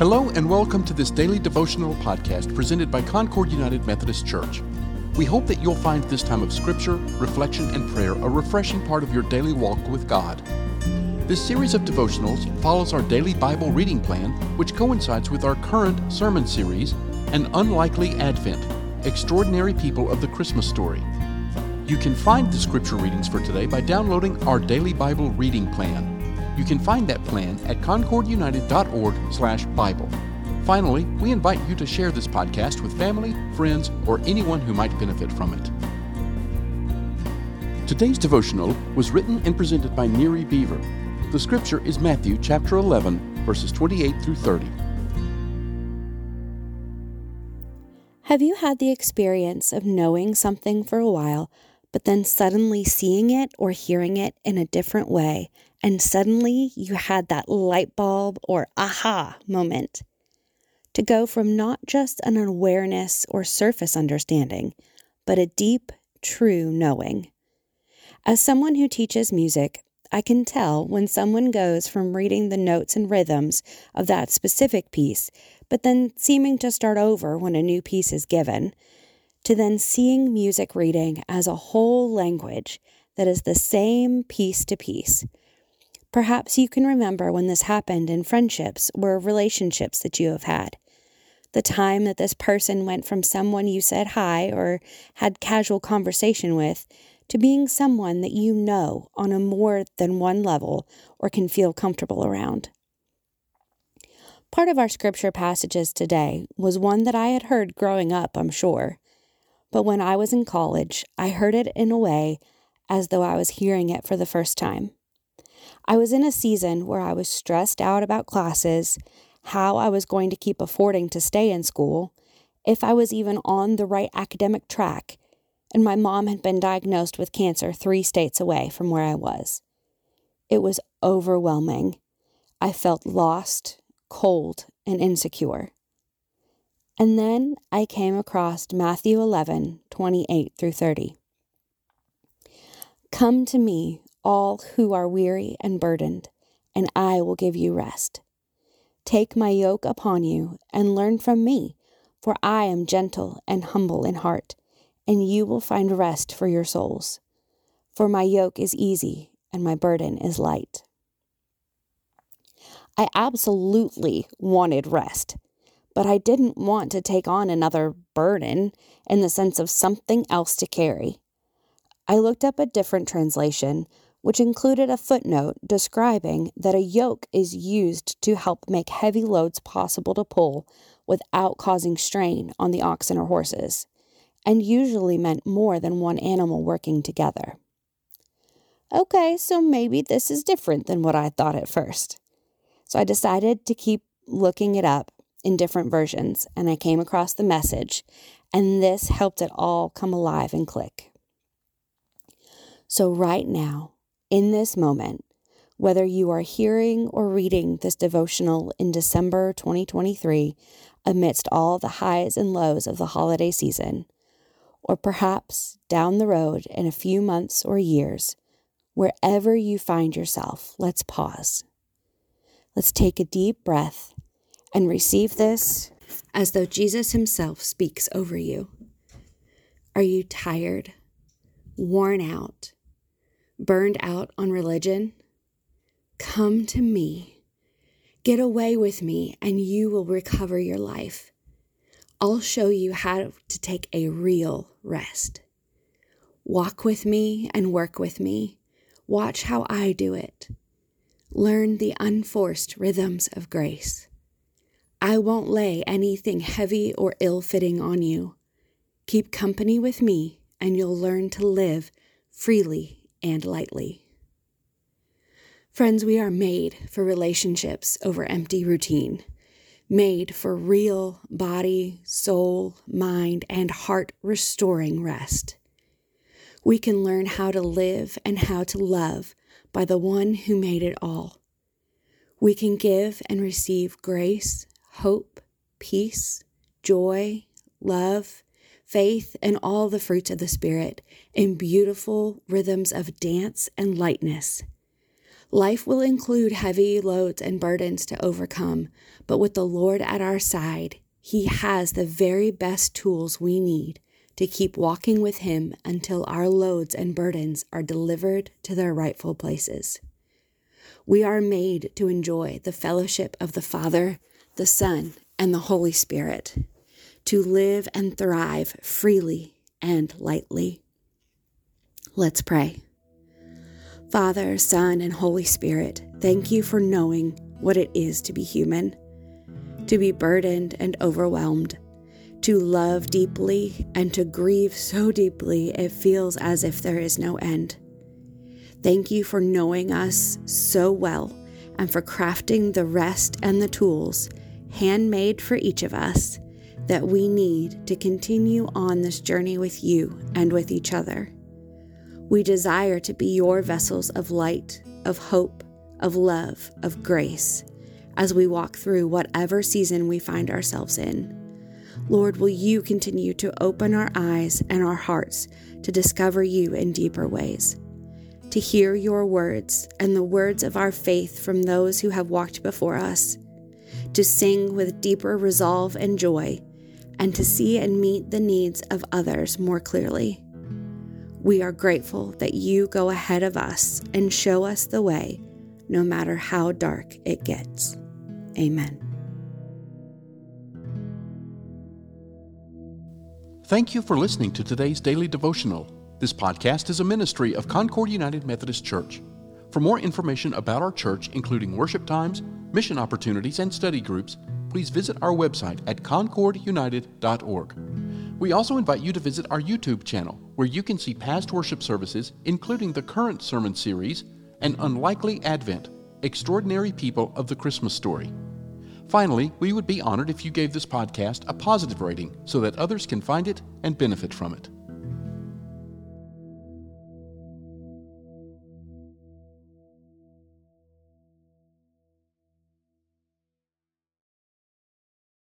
Hello, and welcome to this daily devotional podcast presented by Concord United Methodist Church. We hope that you'll find this time of scripture, reflection, and prayer a refreshing part of your daily walk with God. This series of devotionals follows our daily Bible reading plan, which coincides with our current sermon series, An Unlikely Advent Extraordinary People of the Christmas Story. You can find the scripture readings for today by downloading our daily Bible reading plan. You can find that plan at concordunited.org/bible. Finally, we invite you to share this podcast with family, friends, or anyone who might benefit from it. Today's devotional was written and presented by Neri Beaver. The scripture is Matthew chapter 11, verses 28 through 30. Have you had the experience of knowing something for a while, but then suddenly seeing it or hearing it in a different way and suddenly you had that light bulb or aha moment. To go from not just an awareness or surface understanding, but a deep, true knowing. As someone who teaches music, I can tell when someone goes from reading the notes and rhythms of that specific piece, but then seeming to start over when a new piece is given, to then seeing music reading as a whole language that is the same piece to piece Perhaps you can remember when this happened in friendships or relationships that you have had. The time that this person went from someone you said hi or had casual conversation with to being someone that you know on a more than one level or can feel comfortable around. Part of our scripture passages today was one that I had heard growing up, I'm sure. But when I was in college, I heard it in a way as though I was hearing it for the first time. I was in a season where I was stressed out about classes, how I was going to keep affording to stay in school, if I was even on the right academic track, and my mom had been diagnosed with cancer three states away from where I was. It was overwhelming. I felt lost, cold, and insecure. And then I came across Matthew 11, 28 through 30. Come to me, all who are weary and burdened, and I will give you rest. Take my yoke upon you and learn from me, for I am gentle and humble in heart, and you will find rest for your souls. For my yoke is easy and my burden is light. I absolutely wanted rest, but I didn't want to take on another burden in the sense of something else to carry. I looked up a different translation which included a footnote describing that a yoke is used to help make heavy loads possible to pull without causing strain on the oxen or horses, and usually meant more than one animal working together. Okay, so maybe this is different than what I thought at first. So I decided to keep looking it up in different versions, and I came across the message, and this helped it all come alive and click. So, right now, in this moment, whether you are hearing or reading this devotional in December 2023 amidst all the highs and lows of the holiday season, or perhaps down the road in a few months or years, wherever you find yourself, let's pause. Let's take a deep breath and receive this as though Jesus Himself speaks over you. Are you tired, worn out? burned out on religion, come to me. Get away with me, and you will recover your life. I'll show you how to take a real rest. Walk with me and work with me. Watch how I do it. Learn the unforced rhythms of grace. I won't lay anything heavy or ill fitting on you. Keep company with me, and you'll learn to live freely and lightly. Friends, we are made for relationships over empty routine, made for real body, soul, mind, and heart restoring rest. We can learn how to live and how to love by the one who made it all. We can give and receive grace, hope, peace, joy, love, faith, and all the fruits of the Spirit in beautiful rhythms of dance and lightness. Life will include heavy loads and burdens to overcome, but with the Lord at our side, He has the very best tools we need to keep walking with Him until our loads and burdens are delivered to their rightful places. We are made to enjoy the fellowship of the Father, the Son, and the Holy Spirit, to live and thrive freely and lightly. Let's pray. Father, Son, and Holy Spirit, thank you for knowing what it is to be human, to be burdened and overwhelmed, to love deeply and to grieve so deeply it feels as if there is no end. Thank you for knowing us so well and for crafting the rest and the tools, handmade for each of us, that we need to continue on this journey with you and with each other. We desire to be your vessels of light, of hope, of love, of grace, as we walk through whatever season we find ourselves in. Lord, will you continue to open our eyes and our hearts to discover you in deeper ways? to hear your words and the words of our faith from those who have walked before us, to sing with deeper resolve and joy, and to see and meet the needs of others more clearly. We are grateful that you go ahead of us and show us the way, no matter how dark it gets. Amen. Thank you for listening to today's daily devotional. This podcast is a ministry of Concord United Methodist Church. For more information about our church, including worship times, mission opportunities, and study groups, please visit our website at concordunited.org. We also invite you to visit our YouTube channel, where you can see past worship services, including the current sermon series, An Unlikely Advent Extraordinary People of the Christmas Story. Finally, we would be honored if you gave this podcast a positive rating so that others can find it and benefit from it.